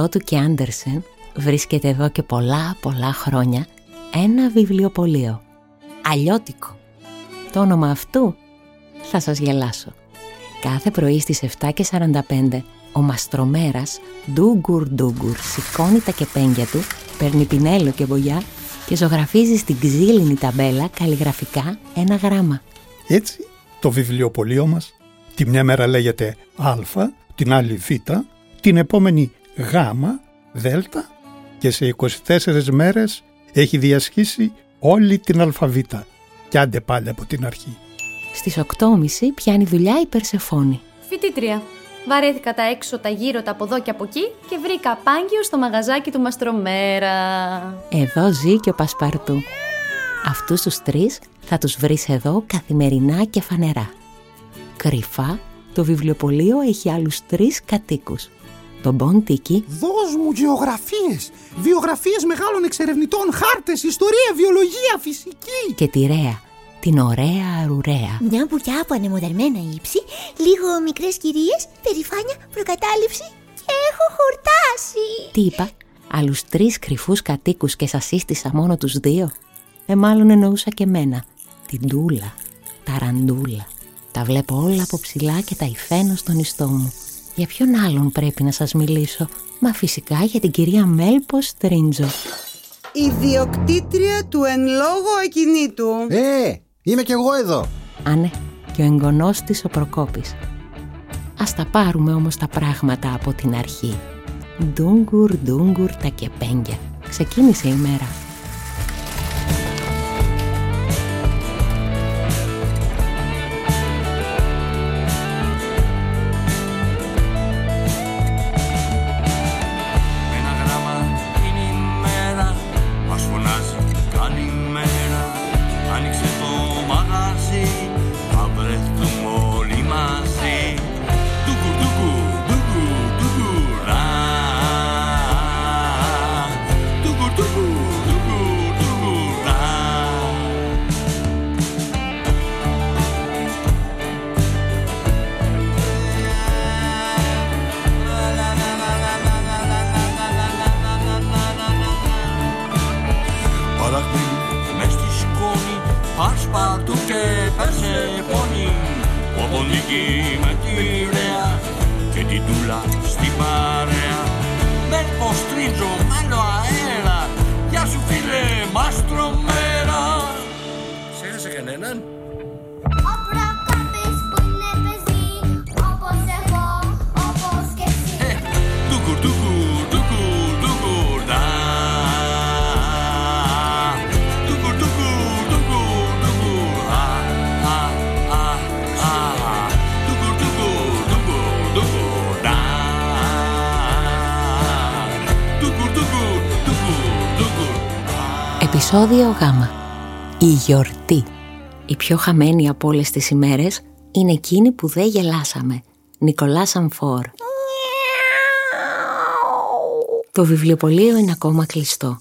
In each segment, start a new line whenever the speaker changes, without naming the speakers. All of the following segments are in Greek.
γωνία Ηροδότου και Άντερσεν βρίσκεται εδώ και πολλά πολλά χρόνια ένα βιβλιοπωλείο. Αλλιώτικο. Το όνομα αυτού θα σας γελάσω. Κάθε πρωί στις 7.45 ο μαστρομέρας ντούγκουρ ντούγκουρ σηκώνει τα κεπέγγια του, παίρνει πινέλο και βογιά και ζωγραφίζει στην ξύλινη ταμπέλα καλλιγραφικά ένα γράμμα.
Έτσι το βιβλιοπωλείο μας τη μια μέρα λέγεται Α, την άλλη Β την επόμενη γάμα, δέλτα και σε 24 μέρες έχει διασχίσει όλη την αλφαβήτα και άντε πάλι από την αρχή.
Στις 8.30 πιάνει δουλειά η Περσεφόνη.
Φοιτήτρια. Βαρέθηκα τα έξω, τα γύρω, τα από εδώ και από εκεί και βρήκα πάγκιο στο μαγαζάκι του Μαστρομέρα.
Εδώ ζει και ο Πασπαρτού. Αυτούς τους τρεις θα τους βρεις εδώ καθημερινά και φανερά. Κρυφά, το βιβλιοπωλείο έχει άλλους τρεις κατοίκους τον Μποντίκι.
Δώσ' μου γεωγραφίες, βιογραφίες μεγάλων εξερευνητών, χάρτες, ιστορία, βιολογία, φυσική.
Και τη Ρέα, την ωραία αρουραία.
Μια μπουκιά από ανεμοδερμένα ύψη, λίγο μικρές κυρίες, περηφάνεια, προκατάληψη και έχω χορτάσει.
Τι είπα, άλλους τρεις κρυφούς κατοίκους και σας σύστησα μόνο τους δύο; Ε, μάλλον εννοούσα και μένα. Την Τούλα, τα Ραντούλα. Τα βλέπω όλα από ψηλά και τα υφαίνω στον ιστό μου. Για ποιον άλλον πρέπει να σας μιλήσω; Μα φυσικά για την κυρία Μέλπο Στρίντζο
Ιδιοκτήτρια του εν λόγω ακινήτου.
Ε, είμαι κι εγώ εδώ.
Άνε, και ο εγγονός της ο Προκόπης. Ας τα πάρουμε όμως τα πράγματα από την αρχή. Ντούγκουρ, ντούγκουρ τα κεπέγγια. Ξεκίνησε η μέρα Επισόδιο Γ. Η γιορτή. Η πιο χαμένη από όλες τις ημέρες είναι εκείνη που δεν γελάσαμε. Νικολάς Σαμφόρ. Το βιβλιοπωλείο είναι ακόμα κλειστό.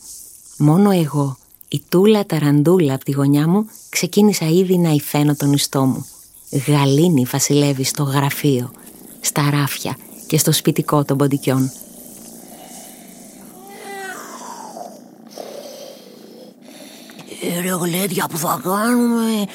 Μόνο εγώ, η τούλα ταραντούλα από τη γωνιά μου, ξεκίνησα ήδη να υφαίνω τον ιστό μου. Γαλήνη βασιλεύει στο γραφείο, στα ράφια και στο σπιτικό των ποντικιών.
Ρε γλέντια που θα κάνουμε.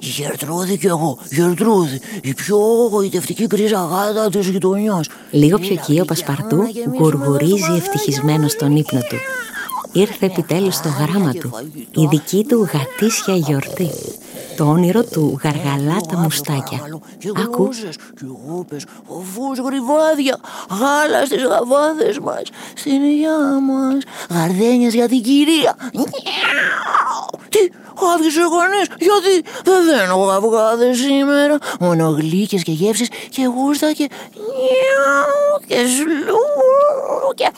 Γερτρούδη κι εγώ, Γερτρούδη, η πιο γοητευτική κρίζα γάτα της γειτονιάς.
Λίγο πιο εκεί ο Πασπαρτού γουργουρίζει ευτυχισμένο στον ύπνο του. Ήρθε επιτέλους το γράμμα του, η δική του γατήσια γιορτή. Το όνειρο του γαργαλά τα μουστάκια. Άκου.
Και εγώ πες, φως γρυβάδια, γάλα στις γαβάδες μας, στην υγειά μας, γαρδένιες για την κυρία. Τι, Άφησε κανεί. Γιατί δεν έχω καυγάδε σήμερα. Μόνο γλύκε και γεύσει και γούστα και. νιάου και σλου και.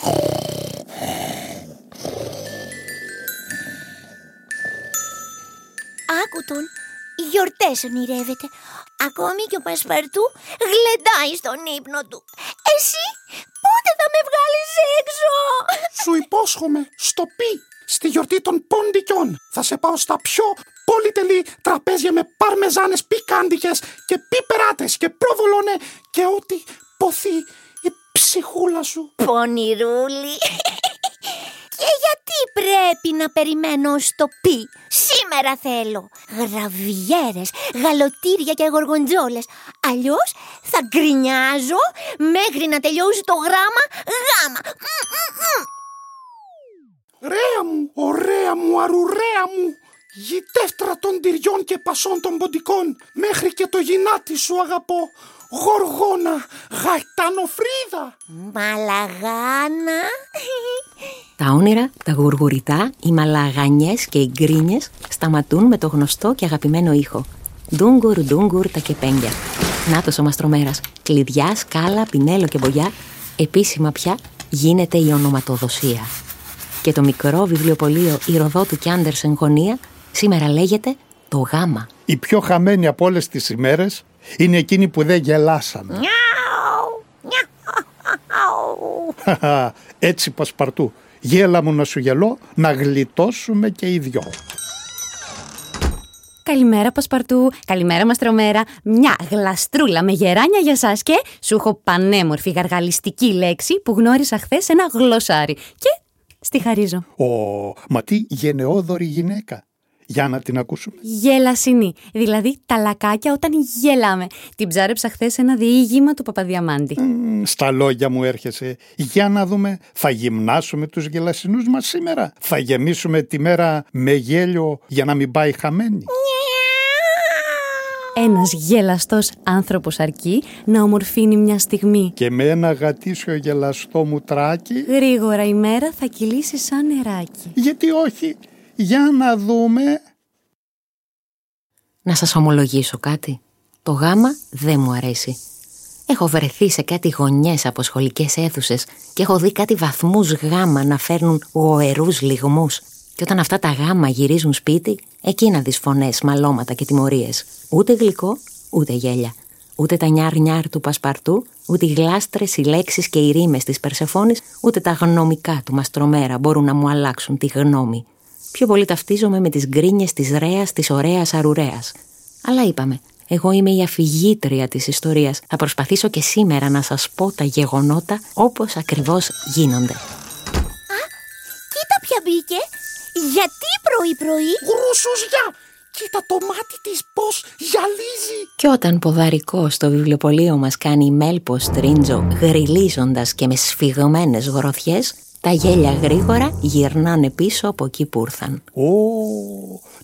Άκου τον, οι γιορτές ονειρεύεται. Ακόμη και ο Πασπαρτού γλεντάει στον ύπνο του. Εσύ πότε θα με βγάλεις έξω;
Σου υπόσχομαι, στο πι, στη γιορτή των ποντικιών. Θα σε πάω στα πιο πολυτελή τραπέζια με παρμεζάνες πικάντικες και πιπεράτες και προβολόνε και ό,τι ποθεί η ψυχούλα σου.
Πονηρούλη. Και γιατί πρέπει να περιμένω στο πι. Σήμερα θέλω γραβιέρες, γαλοτήρια και γοργοντζόλες. Αλλιώς θα γκρινιάζω μέχρι να τελειώσει το γράμμα γάμα. Μμ, μμ, μμ.
Ρέα μου, ωραία μου, αρουρέα μου. Γητεύτρα των τυριών και πασών των ποντικών. Μέχρι και το γυνάτι σου αγαπώ. Γοργόνα, γαϊτανοφρίδα.
Μαλαγάνα.
Τα όνειρα, τα γουργουριτά, οι μαλαγανιές και οι γκρίνιες σταματούν με το γνωστό και αγαπημένο ήχο. Ντούγκουρ, ντούγκουρ τα κεπέγγια. Νάτος ο μαστρομέρας. Κλειδιά, σκάλα, πινέλο και μπογιά. Επίσημα πια γίνεται η ονοματοδοσία. Και το μικρό βιβλιοπωλείο Ηροδότου και Άντερσεν γωνία σήμερα λέγεται το γάμα.
Η πιο χαμένη από όλες τις ημέρες είναι εκείνη που δεν γελάσαμε. Έτσι πασπαρτού. Γέλα μου να σου γελώ, να γλιτώσουμε και οι δυο.
Καλημέρα, Πασπαρτού. Καλημέρα, Μαστρομέρα. Μια γλαστρούλα με γεράνια για σας και σου έχω πανέμορφη γαργαλιστική λέξη που γνώρισα χθες σε ένα γλωσσάρι. Και στη χαρίζω.
Ω, μα τι γενναιόδορη γυναίκα. Για να την ακούσουμε.
Γελασινή. Δηλαδή τα λακάκια όταν γελάμε. Την ψάρεψα χθες σε ένα διήγημα του Παπαδιαμάντη.
Μ, Στα λόγια μου έρχεσαι. Για να δούμε, θα γυμνάσουμε τους γελασινούς μας σήμερα; Θα γεμίσουμε τη μέρα με γέλιο για να μην πάει χαμένη;
Ένας γελαστός άνθρωπος αρκεί να ομορφύνει μια στιγμή.
Και με ένα γατήσιο γελαστό μουτράκι,
Γρήγορα η μέρα θα κυλήσει σαν νεράκι.
γιατί όχι, για να δούμε.
Να σας ομολογήσω κάτι. Το γάμα δεν μου αρέσει. Έχω βρεθεί σε κάτι γωνιές από σχολικές αίθουσες και έχω δει κάτι βαθμούς γάμα να φέρνουν γοερούς λιγμούς. Και όταν αυτά τα γάμα γυρίζουν σπίτι, εκεί να δεις φωνές, μαλώματα και τιμωρίες. Ούτε γλυκό, ούτε γέλια. Ούτε τα νιάρ νιάρ του Πασπαρτού, ούτε οι γλάστρες, οι λέξεις και οι ρήμες της Περσεφόνης, ούτε τα γνωμικά του Μαστρομέρα μπορούν να μου αλλάξουν τη γνώμη. Πιο πολύ ταυτίζομαι με τις γκρίνιες της ρέας της ωραίας αρουρέας. Αλλά είπαμε, εγώ είμαι η αφηγήτρια της ιστορίας. Θα προσπαθήσω και σήμερα να σας πω τα γεγονότα όπως ακριβώς γίνονται.
Κοίτα ποια μπήκε. Γιατί πρωί-πρωί;
Γρουσουζιά, κοίτα το μάτι της πως γυαλίζει.
Και όταν ποδαρικό στο βιβλιοπωλείο μας κάνει μέλπο τρίντζο γριλίζοντας και με σφιγμένες γροθιές, τα γέλια γρήγορα γυρνάνε πίσω από εκεί που ήρθαν.
Ω,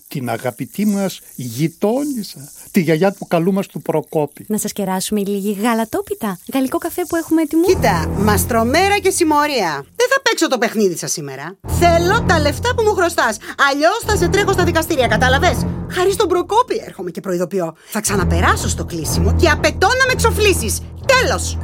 την αγαπητή μας γειτόνισσα, τη γιαγιά του καλού μας του Προκόπη.
Να σας κεράσουμε λίγη γαλατόπιτα, γαλλικό καφέ που έχουμε έτοιμο.
Κοίτα, μαστρομέρα και συμμορία. Δεν θα παίξω το παιχνίδι σας σήμερα. Θέλω τα λεφτά που μου χρωστάς. Αλλιώς θα σε τρέχω στα δικαστήρια, κατάλαβες; Χάρη στον Προκόπη έρχομαι και προειδοποιώ. Θα ξαναπεράσω στο κλείσιμο και απαιτώ να με εξοφλήσεις. Τέλος.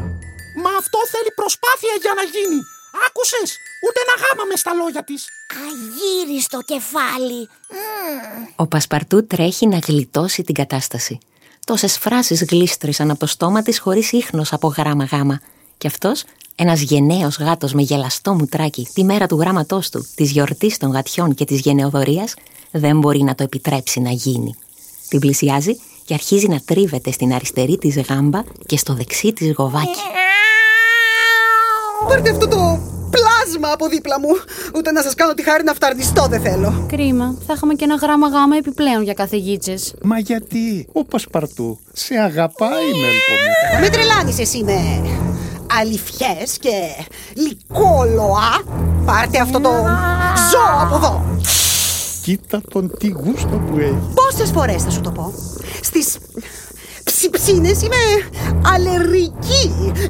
Μα αυτό θέλει προσπάθεια για να γίνει. Άκουσες, ούτε ένα γάμα μες στα λόγια της.
Αγύριστο κεφάλι. Μμμ.
Ο Πασπαρτού τρέχει να γλιτώσει την κατάσταση. Τόσες φράσεις γλίστρησαν από το στόμα της χωρίς ίχνος από γράμμα γάμα. Και αυτός, ένας γενναίος γάτος με γελαστό μουτράκι, τη μέρα του γράμματός του, της γιορτής των γατιών και της γενεοδορίας, δεν μπορεί να το επιτρέψει να γίνει. Την πλησιάζει και αρχίζει να τρίβεται στην αριστερή της γάμπα και στο δεξί της γοβάκι.
Πάρτε αυτό το πλάσμα από δίπλα μου. Ούτε να σας κάνω τη χάρη να φταρνιστώ δεν θέλω.
Κρίμα, θα έχουμε και ένα γράμμα γάμα επιπλέον για κάθε γίτσες.
Μα γιατί, ο Πασπαρτού, σε αγαπάει μέλπο μου.
Με τρελάνεις εσύ με αληθιές και λικόλοα. Πάρτε αυτό το ζώο από εδώ.
Κοίτα τον τι γούστο που έχει.
Πόσες φορές θα σου το πω. Στις Ξυψίνες είμαι αλλεργική.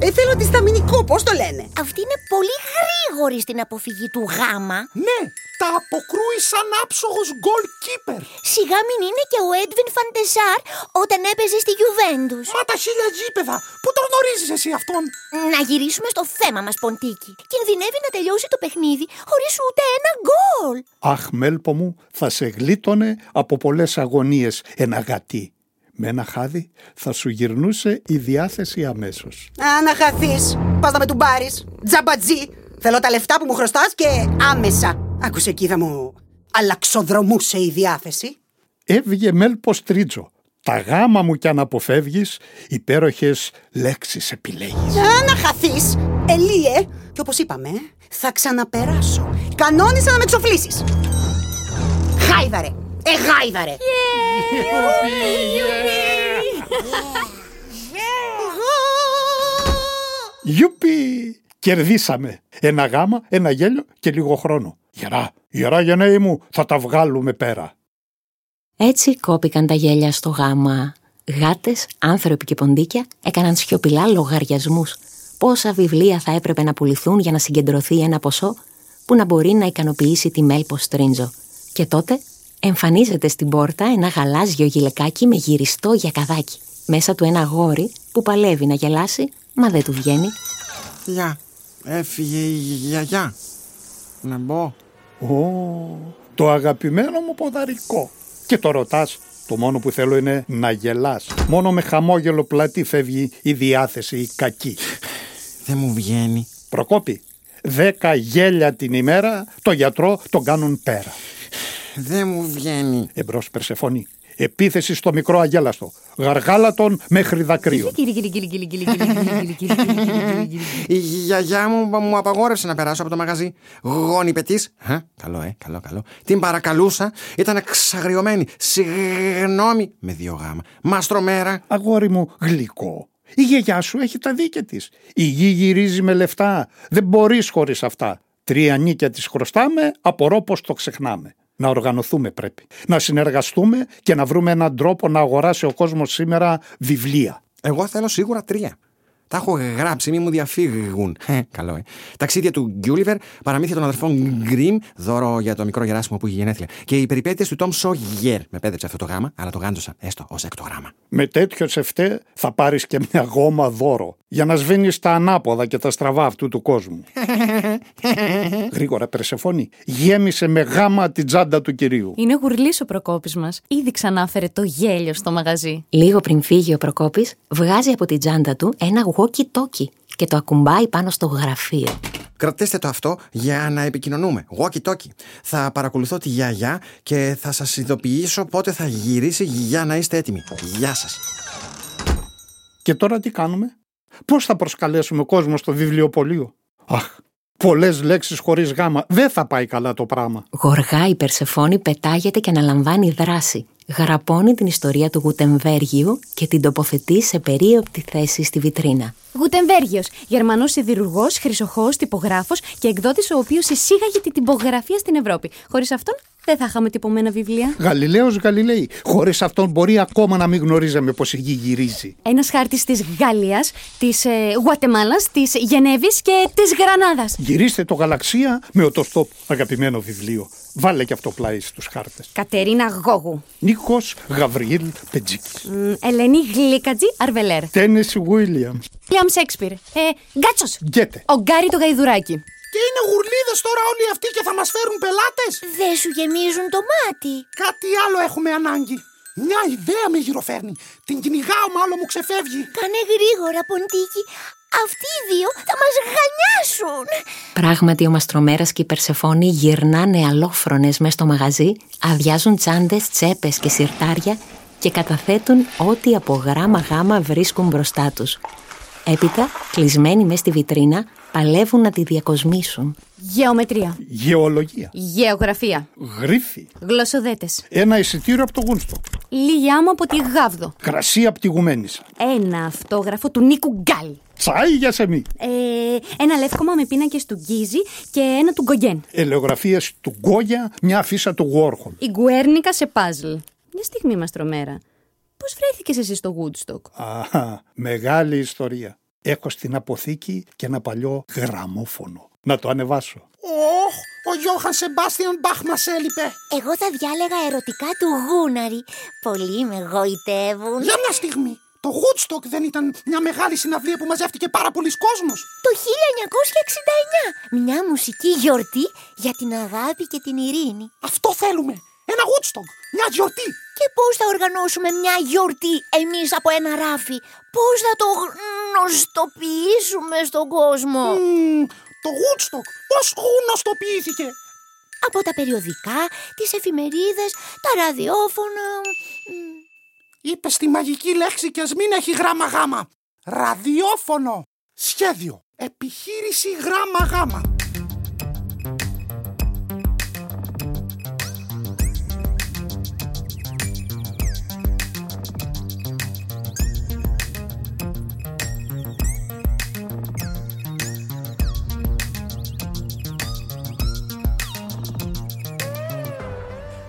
Ε, θέλω αντισταμινικό, πώς το λένε.
Αυτή είναι πολύ γρήγορη στην αποφυγή του γάμα.
Ναι, τα αποκρούει σαν άψογος goalkeeper.
Σιγά μην είναι και ο Έντβιν Φαντεσάρ όταν έπαιζε στη Γιουβέντους.
Μα τα χίλια γήπεδα. Πού τον γνωρίζεις εσύ αυτόν.
Να γυρίσουμε στο θέμα μας, Ποντίκι. Κινδυνεύει να τελειώσει το παιχνίδι χωρίς ούτε ένα γκολ.
Αχ, Μέλπο μου, θα σε γλίτωνε από πολλές αγωνίες ένα γατί. Με ένα χάδι θα σου γυρνούσε η διάθεση αμέσως.
Α, να χαθείς. Πας να με του πάρεις. Τζαμπατζή. Θέλω τα λεφτά που μου χρωστάς και άμεσα. Άκουσε εκεί θα μου αλλαξοδρομούσε η διάθεση.
Έβγε Μέλπος Τρίτζο. Τα γάμα μου κι αν αποφεύγεις, υπέροχες λέξεις επιλέγεις.
Α, να χαθείς. Ελίε. Και όπως είπαμε, θα ξαναπεράσω. Κανόνισα να με εξοφλήσεις. Γάιδαρε. Ε, γάιδαρε.
Γιουπι! Κερδίσαμε. Ένα γάμα, ένα γέλιο και λίγο χρόνο. Γερά, γερά γενναίοι μου, θα τα βγάλουμε πέρα.
Έτσι κόπηκαν τα γέλια στο γάμα. Γάτες, άνθρωποι και ποντίκια έκαναν σιωπηλά λογαριασμούς. Πόσα βιβλία θα έπρεπε να πουληθούν για να συγκεντρωθεί ένα ποσό που να μπορεί να ικανοποιήσει τη Μέλπο Στρίντζο. Και τότε εμφανίζεται στην πόρτα ένα γαλάζιο γυλεκάκι με γυριστό για καδάκι. Μέσα του ένα γόρι που παλεύει να γελάσει, μα δεν του βγαίνει.
Γεια. Έφυγε η γιαγιά. Να μπω.
Ω, το αγαπημένο μου ποδαρικό. Και το ρωτάς, το μόνο που θέλω είναι να γελάς. Μόνο με χαμόγελο πλατή φεύγει η διάθεση η κακή.
Δεν μου βγαίνει.
Προκόπη, δέκα γέλια την ημέρα, το γιατρό τον κάνουν πέρα.
Δεν μου βγαίνει.
Εμπρός Περσεφόνη, επίθεση στο μικρό αγέλαστο. Γαργάλατον μέχρι δακρύο.
Η γιαγιά μου μου απαγόρευσε να περάσω από το μαγαζί. Γόνη πετή. Καλό, ε, καλό, καλό. Την παρακαλούσα. Ήταν εξαγριωμένη. Συγγνώμη. Με δύο γάμα. Μαστρομέρα.
Αγόρι μου, γλυκό. Η γιαγιά σου έχει τα δίκαια της. Η γη γυρίζει με λεφτά. Δεν μπορείς χωρίς αυτά. Τρία νίκια της χρωστάμε, απορώ πως το ξεχνάμε. Να οργανωθούμε πρέπει. Να συνεργαστούμε και να βρούμε έναν τρόπο να αγοράσει ο κόσμος σήμερα βιβλία.
Εγώ θέλω σίγουρα τρία. Τα έχω γράψει, μη μου διαφύγουν. Ε, καλό, ε. Ταξίδια του Γκιούλιβερ, παραμύθια των αδερφών Γκριμ, δώρο για το μικρό Γεράσιμο που είχε γενέθλια. Και οι περιπέτειες του Τόμ Σόγγερ. Με πέδεψε αυτό το γάμα, αλλά το γάντωσα έστω ως έκτο γράμμα.
Με τέτοιο σεφτέ θα πάρεις και μια γόμα δώρο για να σβήνεις τα ανάποδα και τα στραβά αυτού του κόσμου. Γρήγορα, Περσεφόνη, γέμισε με γάμα την τσάντα του κυρίου.
Είναι γουρλής ο Προκόπης μας. Ήδη ξανάφερε το γέλιο στο μαγαζί.
Λίγο πριν φύγει ο Προκόπης, βγάζει από την τσάντα του ένα walkie-talkie και το ακουμπάει πάνω στο γραφείο.
Κρατήστε το αυτό για να επικοινωνούμε. Walkie talkie. Θα παρακολουθώ τη γιαγιά και θα σας ειδοποιήσω πότε θα γυρίσει για να είστε έτοιμοι. Γεια σας.
Και τώρα τι κάνουμε; Πώς θα προσκαλέσουμε κόσμο στο βιβλιοπωλείο; Αχ, πολλές λέξεις χωρίς γάμα. Δεν θα πάει καλά το πράγμα.
Γοργά η Περσεφόνη πετάγεται και αναλαμβάνει δράση. Γραπώνει την ιστορία του Γουτεμβέργιου και την τοποθετεί σε περίοπτη θέση στη βιτρίνα.
Γουτεμβέργιο, Γερμανός σιδηρουργός, χρυσοχό, τυπογράφος και εκδότης ο οποίος εισήγαγε την τυπογραφία στην Ευρώπη. Χωρίς αυτόν δεν θα είχαμε τυπωμένα βιβλία.
Γαλιλαίος Γαλιλαίη. Χωρίς αυτόν μπορεί ακόμα να μην γνωρίζαμε πως η γη γυρίζει.
Ένας χάρτης της Γαλλίας, της ε, Γουατεμάλας, της Γενέβης και της Γρανάδας.
Γυρίστε το γαλαξία με το στο αγαπημένο βιβλίο. Βάλε και αυτό πλάι στους χάρτες.
Κατερίνα Γόγου.
Νίκος Γαβριήλ Πετζίκης.
Μ, Ελένη Γλίκατζη Αρβελέρ.
Τένεση Βίλιαμς.
Λιάμ Σέξπιρ. Ε, Γκάτσος.
Γκέτε.
Ο Γκάρι το γαϊδουράκι.
Και είναι γουρλίδες τώρα όλοι αυτοί και θα μας φέρουν πελάτες.
Δεν σου γεμίζουν το μάτι.
Κάτι άλλο έχουμε ανάγκη. Μια ιδέα με γυροφέρνει. Την κυνηγάω μάλλον μου ξεφεύγει.
Κάνε γρήγορα, Ποντίκι. Αυτοί οι δύο θα μας γανιάσουν.
Πράγματι, ο Μαστρομέρας και η Περσεφόνη γυρνάνε αλόφρονες μέσα στο μαγαζί, αδειάζουν τσάντες, τσέπες και σιρτάρια και καταθέτουν ό,τι από γράμμα γάμα βρίσκουν μπροστά τους. Έπειτα, κλεισμένοι μέσα στη βιτρίνα, παλεύουν να τη διακοσμήσουν.
Γεωμετρία.
Γεωλογία.
Γεωγραφία.
Γρίφη.
Γλωσσοδέτες.
Ένα εισιτήριο από το Γούνστο.
Λίγη άμμο από τη Γάβδο.
Κρασί από τη Γουμένισσα.
Ένα αυτόγραφο του Νίκου Γκάλ.
Τσάι για σεμί.
Ε, ένα λεύκομα με πίνακες του Γκίζη και ένα του Γκογγέν.
Ελεογραφίες του Γκόγια, μια αφίσα του Γουόρχολ.
Η Γκουέρνικα σε παζλ. Μια στιγμή, Μαστρομέρα. Πώς βρέθηκες εσύ στο Woodstock?
Α, μεγάλη ιστορία. Έχω στην αποθήκη και ένα παλιό γραμμόφωνο. Να το ανεβάσω.
Ωχ, ο Γιώχαν Σεμπάστιαν Μπαχ μας έλειπε.
Εγώ θα διάλεγα ερωτικά του Γούναρη. Πολλοί με γοητεύουν.
Για μια στιγμή. Το Woodstock δεν ήταν μια μεγάλη συναυλία που μαζεύτηκε πάρα πολλοί κόσμος.
Το 1969. Μια μουσική γιορτή για την αγάπη και την ειρήνη.
Αυτό θέλουμε. Ένα Woodstock. Μια γιορτή.
Και πώς θα οργανώσουμε μια γιορτή εμείς από ένα ράφι; Πώς θα το γνωστοποιήσουμε στον κόσμο;
Μμμ, το Woodstock πώς γνωστοποιήθηκε;
Από τα περιοδικά, τις εφημερίδες, τα ραδιόφωνα. Μ,
Είπε τη μαγική λέξη και ας μην έχει γράμμα γάμα. Ραδιόφωνο. Σχέδιο. Επιχείρηση γράμμα γάμα.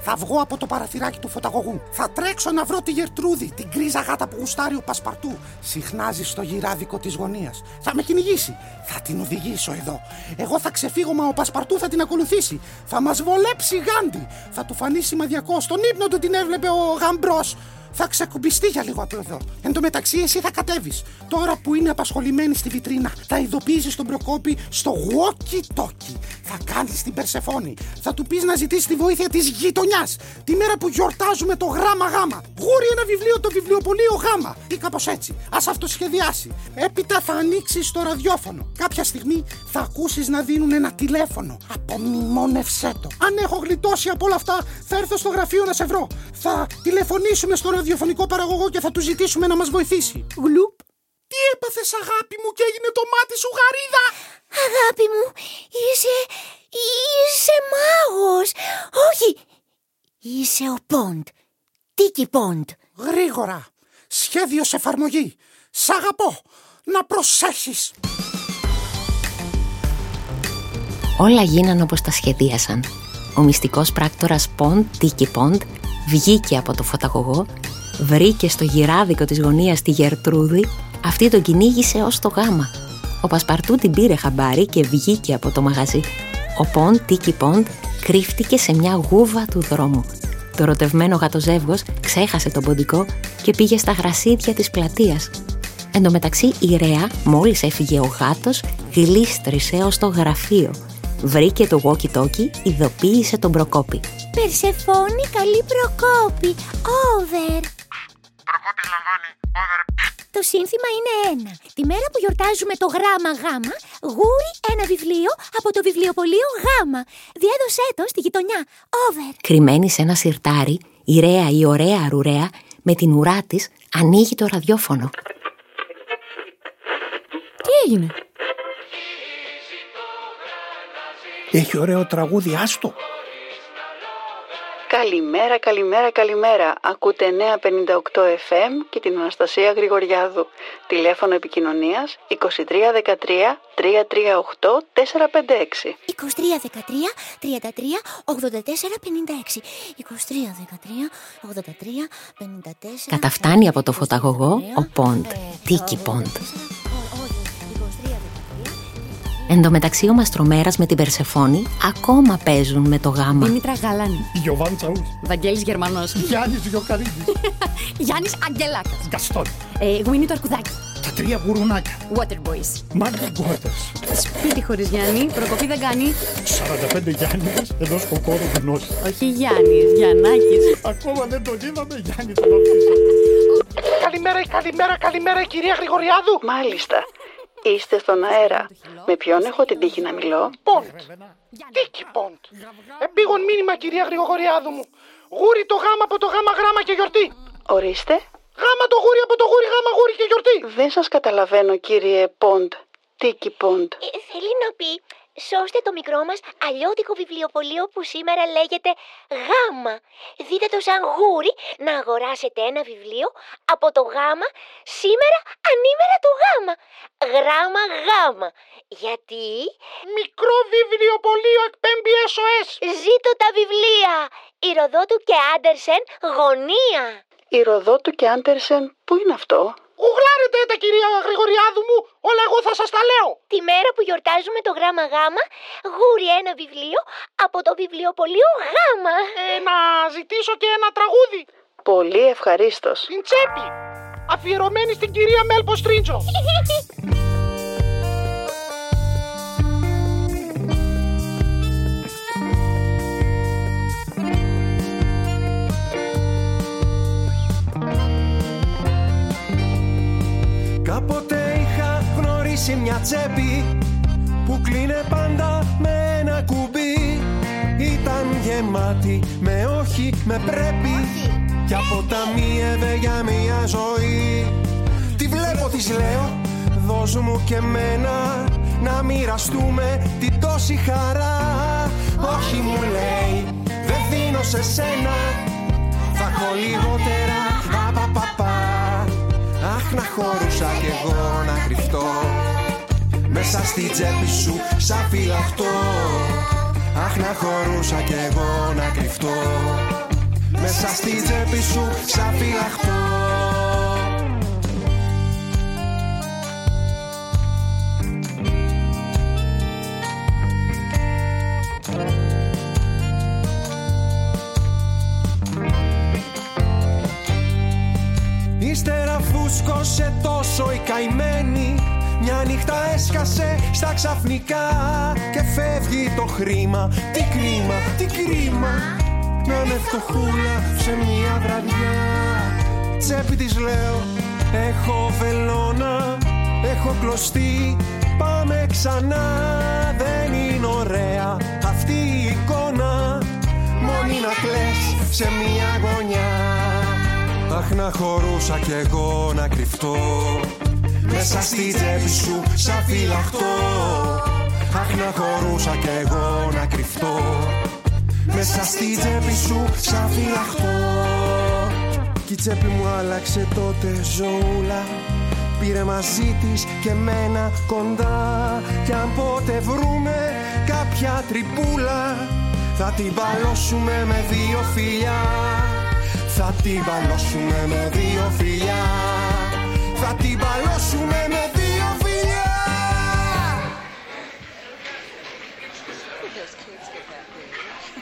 Θα βγω από το παραθυράκι του φωταγωγού. Θα τρέξω να βρω τη Γερτρούδη, την κρίζα γάτα που γουστάρει ο Πασπαρτού. Συχνάζει στο γυράδικο της γωνίας. Θα με κυνηγήσει. Θα την οδηγήσω εδώ. Εγώ θα ξεφύγω, μα ο Πασπαρτού θα την ακολουθήσει. Θα μας βολέψει γάντι. Θα του φανεί σημαδιακό. Στον ύπνο του την έβλεπε ο γαμπρός. Θα ξεκουμπιστεί για λίγο από εδώ. Εν τω μεταξύ, εσύ θα κατέβεις. Τώρα που είναι απασχολημένη στη βιτρίνα, θα ειδοποιήσεις τον Προκόπη στο walkie-talkie. Θα κάνεις την Περσεφόνη. Θα του πεις να ζητήσει τη βοήθεια της γειτονιάς. Τη μέρα που γιορτάζουμε το γράμμα γάμα. Γούρι ένα βιβλίο το βιβλιοπωλείο γάμα. Ή κάπως έτσι. Α αυτοσχεδιάσει. Έπειτα θα ανοίξεις το ραδιόφωνο. Κάποια στιγμή θα ακούσεις να δίνουν ένα τηλέφωνο. Απομνημόνευσέ το. Αν έχω γλιτώσει από όλα αυτά, θα έρθω στο γραφείο να σε βρω. Θα τηλεφωνήσουμε στο ραδιοφωνικό παραγωγό και θα του ζητήσουμε να μας βοηθήσει. Γλουπ. Τι έπαθες, αγάπη μου, και έγινε το μάτι σου γαρίδα;
Αγάπη μου, είσαι... είσαι μάγος. Όχι, είσαι ο Ποντ. Τίκι Ποντ.
Γρήγορα. Σχέδιο σε εφαρμογή. Σ' αγαπώ. Να προσέχεις.
Όλα γίναν όπως τα σχεδίασαν. Ο μυστικός πράκτορας Ποντ, Τίκι Ποντ, βγήκε από το φωταγωγό, βρήκε στο γυράδικο της γωνίας τη Γερτρούδη, αυτή τον κυνήγησε ως το γάμα. Ο Πασπαρτού την πήρε χαμπάρι και βγήκε από το μαγαζί. Ο Ποντ, Τίκι Ποντ, κρύφτηκε σε μια γούβα του δρόμου. Το ερωτευμένο γατοζεύγος ξέχασε τον ποντικό και πήγε στα γρασίδια της πλατείας. Εν τω μεταξύ η Ρέα, μόλις έφυγε ο γάτος, γλίστρησε ως το γραφείο. Βρήκε το walkie-talkie, ειδοποίησε τον Προκόπη.
Περσεφόνη, καλή προκόπη. Over.
Προκόπη λαμβάνει. Over.
Το σύνθημα είναι ένα. Τη μέρα που γιορτάζουμε το γράμμα γάμα, γούρι ένα βιβλίο από το βιβλιοπωλείο γάμα. Διέδωσέ το στη γειτονιά. Over.
Κρυμμένη σε ένα σιρτάρι, η Ρέα, η ωραία ρουρέα, με την ουρά της, ανοίγει το ραδιόφωνο.
Τι έγινε;
Έχει ωραίο τραγούδι, άστο.
Καλημέρα, καλημέρα, καλημέρα. Ακούτε 958 FM και την Αναστασία Γρηγοριάδου. Τηλέφωνο επικοινωνίας 2313 338 456.
2313 33 84 56. 2313 83 54.
Καταφτάνει από το φωταγωγό ο Ποντ, Τίκι Ποντ; Εν τω μεταξύ ο Μαστρομέρας με την Περσεφόνη ακόμα παίζουν με το γάμα.
Δήμητρα Γαλάνη.
Γιωβάν Τσαούς.
Βαγγέλης Γερμανός.
Γιάννης Γιοκαρίδης.
Γιάννης Αγγελάκας.
Γκαστόν.
Ε, Γουίνι το Αρκουδάκη.
Τα τρία γουρουνάκια.
Waterboys.
Μάρκα Γκουάρτας.
Σπίτι χωρίς Γιάννη. Προκοπή δεν κάνει.
45 Γιάννης ενός κοκόρου γνώση.
Όχι Γιάννης. Γιαννάκης.
Ακόμα δεν τον είδαμε, Γιάννη τον αφήσω.
Καλημέρα, καλημέρα, καλημέρα, κυρία Γρηγοριάδου.
Μάλιστα. Είστε στον αέρα. Με ποιον έχω την τύχη να μιλώ;
Ποντ. Τίκι ποντ. Επίγον μήνυμα, κυρία Γρηγοριάδου μου. Γούρι το γάμα από το γάμα γράμμα και γιορτή.
Ορίστε.
Γάμα το γούρι από το γούρι γάμα γούρι και γιορτή.
Δεν σας καταλαβαίνω κύριε Ποντ. Τίκι Ποντ.
Ε, θέλει να πει, σώστε το μικρό μας αλλιώτικο βιβλιοπωλείο που σήμερα λέγεται Γάμα. Δείτε το σαν γούρι να αγοράσετε ένα βιβλίο από το Γάμα σήμερα ανήμερα του Γάμα. Γράμμα Γάμα. Γιατί;
Μικρό βιβλιοπωλείο εκπέμπει SOS.
ζήτω τα βιβλία. Ηροδότου και Άντερσεν γωνία.
Η Ροδότου και Άντερσεν, πού είναι αυτό;
Ουγλάρετε τα κυρία Γρηγοριάδου μου, όλα εγώ θα σας τα λέω.
Τη μέρα που γιορτάζουμε το γράμμα γάμα, γούρι ένα βιβλίο από το βιβλιοπωλείο γάμα.
Ε, να ζητήσω και ένα τραγούδι.
Πολύ ευχαρίστως.
Την τσέπη. Αφιερωμένη στην κυρία Μέλπο Στρίντζο.
Κάποτε είχα γνωρίσει μια τσέπη που κλείνε πάντα με ένα κουμπί. Ήταν γεμάτη με όχι, με πρέπει. Κι αποταμίευε για μια ζωή. Τη βλέπω, της λέω, δώσ' μου και μένα Να μοιραστούμε την τόση χαρά. Όχι μου λέει, δεν δίνω σε σένα. Θα έχω λιγότερα, απαπαπα Αχ να χωρούσα κι εγώ να κρυφτώ. Μέσα στη τσέπη σου σαν φυλαχτό Αχ να χωρούσα κι εγώ να κρυφτώ. Μέσα στη τσέπη σου σαν φυλαχτό νύχτα έσκασε στα ξαφνικά Και φεύγει το χρήμα. Τι κρίμα, τι κρίμα. Να είναι φτωχούλα σε μια βραδιά. Τσέπη της λέω Έχω βελόνα Έχω κλωστή. Πάμε ξανά Δεν είναι ωραία Αυτή η εικόνα Μόνη να κλαις σε μια γωνιά. Αχ να χωρούσα κι εγώ να κρυφτώ Μέσα στη τσέπη σου σαν φυλαχτό Αχ να χωρούσα κι εγώ να κρυφτώ. Μέσα στη τσέπη σου σαν φυλαχτό Κι η τσέπη μου άλλαξε τότε ζωούλα Πήρε μαζί της και μένα κοντά. Κι αν πότε βρούμε κάποια τρυπούλα Θα την παλώσουμε με δύο φιλιά. Θα την παλώσουμε με δύο φιλιά Θα την παλώσουμε με δύο φιλιά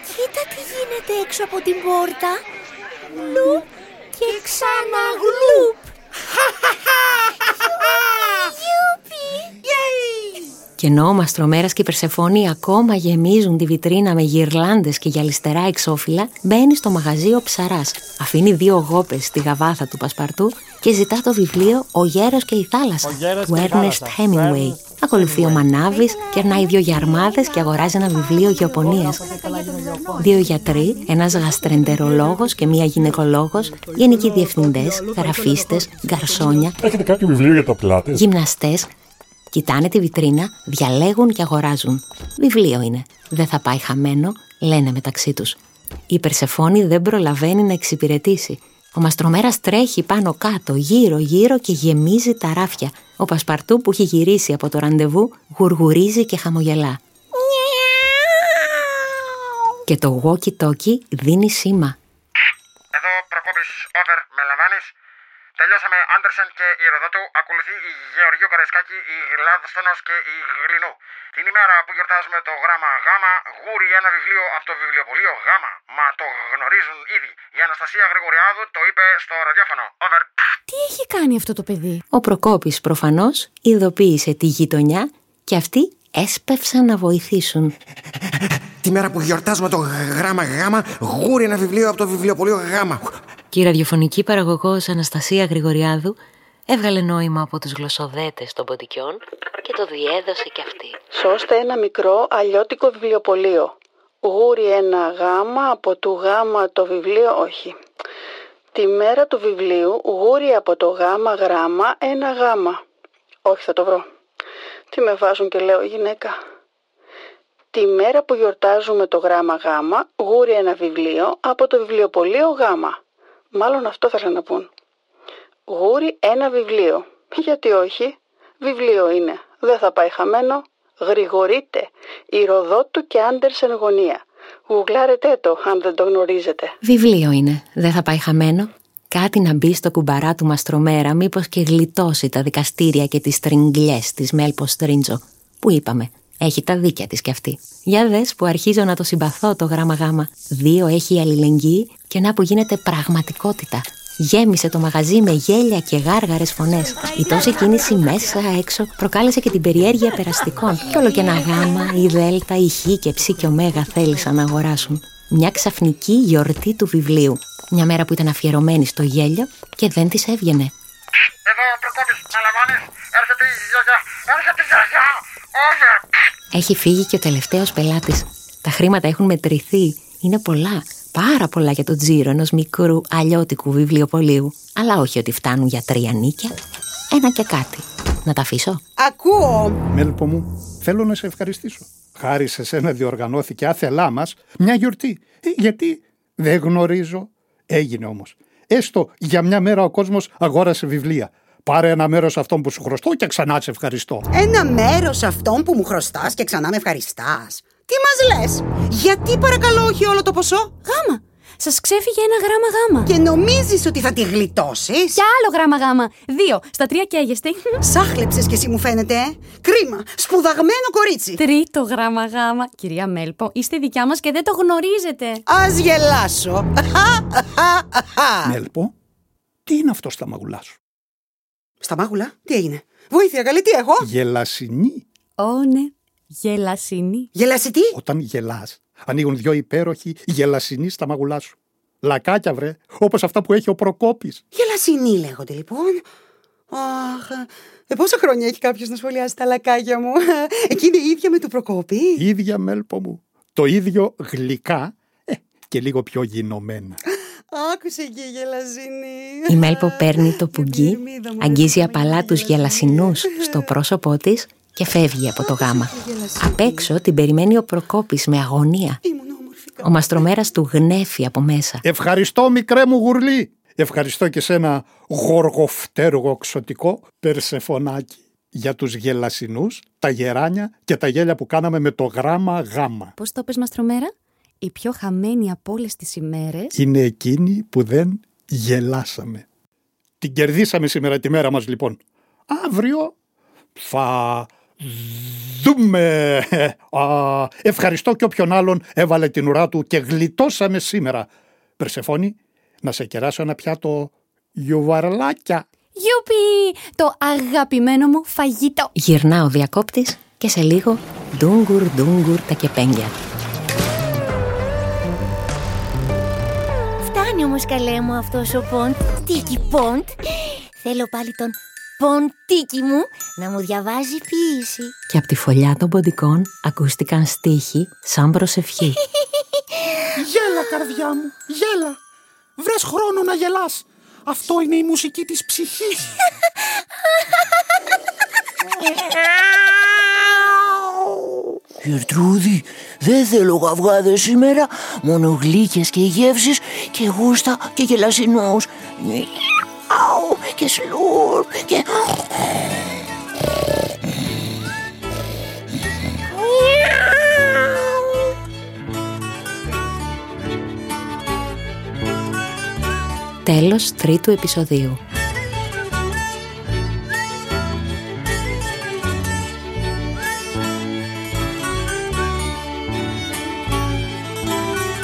Κοίτα τι γίνεται έξω από την πόρτα. Γλουπ και ξανά γλουπ.
Και ενώ ο Μαστρομέρας και η Περσεφόνη ακόμα γεμίζουν τη βιτρίνα με γυρλάντες και γυαλιστερά εξώφυλλα, μπαίνει στο μαγαζί ο Ψαράς, αφήνει δύο γόπες στη γαβάθα του Πασπαρτού και ζητά το βιβλίο «Ο γέρος και η θάλασσα» του Ernest Hemingway. Ακολουθεί ο Μανάβης, κερνάει δύο γιαρμάδες και αγοράζει ένα βιβλίο γεωπονίας. Δύο γιατροί, ένας γαστρεντερολόγος και μία γυναικολόγος, γενικοί διευθυντές, γραφίστες, γκαρσόνια,
Έχετε κάποιο βιβλίο για τα πλάτες.
γυμναστές, κοιτάνε τη βιτρίνα, διαλέγουν και αγοράζουν. Βιβλίο είναι. Δεν θα πάει χαμένο, λένε μεταξύ τους. Η Περσεφόνη δεν προλαβαίνει να εξυπηρετήσει. Ο Μαστρομέρας τρέχει πάνω κάτω, γύρω γύρω και γεμίζει τα ράφια. Ο Πασπαρτού που έχει γυρίσει από το ραντεβού γουργουρίζει και χαμογελά. Και το walkie-talkie δίνει σήμα.
Εδώ Προκόπης Over, με λαμβάνεις; Τελειώσαμε Άντερσεν και η Ροδότου. Ακολουθεί η Γεωργίου Καραϊσκάκη, η Γλάδστονος και η Γλινού. Την ημέρα που γιορτάζουμε το γράμμα Γ, γούρι ένα βιβλίο από το βιβλιοπωλείο Γ. Μα το γνωρίζουν ήδη. Η Αναστασία Γρηγοριάδου το είπε στο ραδιόφωνο. Over.
Τι έχει κάνει αυτό το παιδί;
Ο Προκόπης προφανώς ειδοποίησε τη γειτονιά και αυτοί έσπευσαν να βοηθήσουν.
Τη μέρα που γιορτάζουμε το γράμμα γάμα, γούρι ένα βιβλίο από το βιβλιοπωλείο γάμα.
Και η ραδιοφωνική παραγωγός Αναστασία Γρηγοριάδου έβγαλε νόημα από τους γλωσσοδέτες των ποντικιών και το διέδωσε κι αυτή.
Σώστε ένα μικρό αλλιώτικο βιβλιοπωλείο. Γούρι ένα γάμα, από του γάμα το βιβλίο όχι. Τη μέρα του βιβλίου γούρι από το γάμα γράμμα ένα γάμα. Όχι θα το βρω. Τι με βάζουν και λέω γυναίκα. Τη μέρα που γιορτάζουμε το γράμμα γάμα γούρι ένα βιβλίο από το βιβλιοπωλείο γάμα. Μάλλον αυτό θέλουν να πούν. Γούρι ένα βιβλίο. Γιατί όχι; Βιβλίο είναι. Δεν θα πάει χαμένο. Γρηγορείτε. Η Ροδότου και Άντερσεν γωνία. Γουγκλάρετε το αν δεν το γνωρίζετε.
Βιβλίο είναι, δεν θα πάει χαμένο. Κάτι να μπει στο κουμπαρά του Μαστρομέρα, μήπως και γλιτώσει τα δικαστήρια και τις τριγκλιέ της Μέλπος Στρίντζο, που είπαμε, έχει τα δίκια της κι αυτή. Για δες που αρχίζω να το συμπαθώ το γράμμα γάμα. Δύο έχει η αλληλεγγύη και να που γίνεται πραγματικότητα. Γέμισε το μαγαζί με γέλια και γάργαρες φωνές. Η τόση κίνηση μέσα, έξω, προκάλεσε και την περιέργεια περαστικών. Κι όλο και ένα γάμα, η δέλτα, η χ και ψ και ωμέγα θέλησαν να αγοράσουν. Μια ξαφνική γιορτή του βιβλίου. Μια μέρα που ήταν αφιερωμένη στο γέλιο και δεν της έβγαινε.
Εδώ ο Προκόπης, με λαμβάνεις. Έρχεται η γιαγιά, έρχεται η γιαγιά. Over.
Έχει φύγει και ο τελευταίος πελάτης. Τα χρήματα έχουν μετρηθεί. Είναι πολλά. Πάρα πολλά για το τζίρο ενός μικρού αλλιώτικου βιβλιοπολίου. Αλλά όχι ότι φτάνουν για τρία νίκια. Ένα και κάτι. Να τα αφήσω.
Ακούω.
Μέλπο μου, θέλω να σε ευχαριστήσω. Χάρη σε σένα διοργανώθηκε άθελά μας μια γιορτή. Ε, γιατί δεν γνωρίζω. Έγινε όμως. Έστω για μια μέρα ο κόσμος αγόρασε βιβλία. Πάρε ένα μέρος αυτών που σου χρωστώ και ξανά σε ευχαριστώ.
Ένα μέρος αυτών που μου χρωστάς και ξανά με ευχαριστάς. Τι μας λες, Γιατί παρακαλώ όχι όλο το ποσό;
Γάμα. Σας ξέφυγε ένα γράμμα γάμα.
Και νομίζεις ότι θα τη γλιτώσεις;
Και άλλο γράμμα γάμα. Δύο. Στα τρία καίγεστε.
Σάχλεψε κι εσύ μου φαίνεται, ε; Κρίμα. Σπουδαγμένο κορίτσι.
Τρίτο γράμμα γάμα. Κυρία Μέλπο, είστε δικιά μας και δεν το γνωρίζετε.
Α γελάσω.
Μέλπο, τι είναι αυτό στα μαγουλά σου;
Στα μάγουλα, τι έγινε; Βοήθεια, καλή, τι έχω;
Γελασινή.
Ω, ναι. Γελασινή.
Γελασιτή;
Όταν γελάς, ανοίγουν δυο υπέροχοι γελασινοί στα μαγουλά σου. Λακάκια, βρε, όπως αυτά που έχει ο Προκόπης.
Γελασινή λέγονται λοιπόν. Αχ, ε, πόσα χρόνια έχει κάποιος να σχολιάσει τα λακάκια μου; Εκείνη η ίδια με του Προκόπη;
ίδια μέλπο μου. Το ίδιο γλυκά ε, και λίγο πιο γινωμένα.
Άκουσε και η γελασινή.
Η Μέλπο παίρνει το πουγγί, αγγίζει απαλά τους γελασινούς στο πρόσωπό της και φεύγει από το γάμα. Απ' έξω την περιμένει ο Προκόπης με αγωνία. Ο μαστρομέρας του γνέφει από μέσα.
Ευχαριστώ μικρέ μου γουρλί. Ευχαριστώ και σένα γοργοφτέργο ξωτικό περσεφωνάκι για τους γελασινούς, τα γεράνια και τα γέλια που κάναμε με το γράμμα γάμα.
Πώς το πες μαστρομέρα; Η πιο χαμένη από όλες τις ημέρες
Είναι εκείνη που δεν γελάσαμε. Την κερδίσαμε σήμερα τη μέρα μας λοιπόν. Αύριο θα δούμε. Α, ευχαριστώ και όποιον άλλον έβαλε την ουρά του και γλιτώσαμε σήμερα. Περσεφόνη, να σε κεράσω ένα πιάτο γιουβαρλάκια.
Γιουπι! Το αγαπημένο μου φαγητό.
Γυρνά ο διακόπτης και σε λίγο ντούγκουρ ντούγκουρ τα κεπέγγια.
Φτάνει όμως καλέ μου αυτός ο ποντ, τίκι ποντ. Θέλω πάλι τον ποντίκι μου να μου διαβάζει ποίηση.
Και από τη φωλιά των ποντικών ακούστηκαν στίχοι σαν προσευχή.
Γέλα καρδιά μου, γέλα. Βρες χρόνο να γελάς. Αυτό είναι η μουσική της ψυχής.
Γερτρούδη, δεν θέλω καυγάδες σήμερα, μόνο γλύκες και γεύσεις και γούστα και γελασινούς. Αου, και σλουρ και...
Τέλος τρίτου επεισοδίου.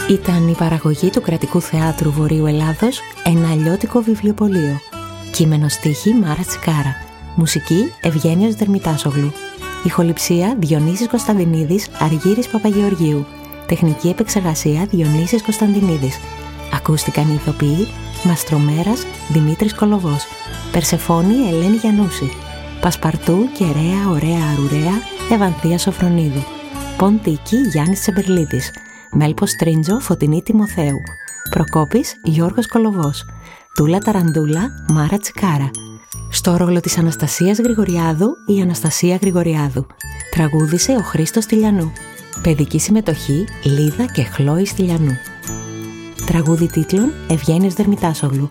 Ήταν η παραγωγή του Κρατικού Θεάτρου Βορείου Ελλάδος ένα αλλιώτικο βιβλιοπωλείο. Κείμενο στίχη Μάρα Τσικάρα. Μουσική Ευγένιος Δερμητάσογλου. Ηχοληψία Διονύσης Κωνσταντινίδης Αργύρης Παπαγεωργίου. Τεχνική επεξεργασία Διονύσης Κωνσταντινίδης. Ακούστηκαν οι ηθοποιοί Μαστρομέρας Δημήτρης Κολοβός. Περσεφόνη Ελένη Γιαννούση. Πασπαρτού και Ρέα Ωραία Αρουρέα Ευανθία Σοφρονίδου. Ποντίκη Γιάννης Τσεμπερλίδης. Μέλπο Τρίντζο Φωτεινή Τιμοθέου. Προκόπης Γιώργος Κολοβός. Τούλα Ταραντούλα Μάρα Τσικάρα. Στο ρόλο της Αναστασίας Γρηγοριάδου η Αναστασία Γρηγοριάδου. Τραγούδισε ο Χρήστος Τηλιανού. Παιδική συμμετοχή Λίδα και Χλώη Τηλιανού. Τραγούδι τίτλων Ευγένιος Δερμητάσογλου.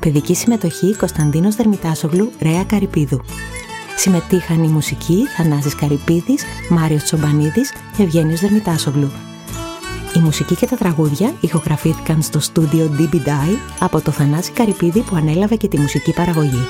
Παιδική συμμετοχή Κωνσταντίνος Δερμητάσογλου, Ρέα Καρυπίδου. Συμμετείχαν η μουσική Θανάσης Καρυπίδης, Μάριος Τσομπανίδης, Ευγένιος Δερμητάσογλου. Η μουσική και τα τραγούδια ηχογραφήθηκαν στο στούντιο DB Die από το Θανάση Καρυπίδη που ανέλαβε και τη μουσική παραγωγή.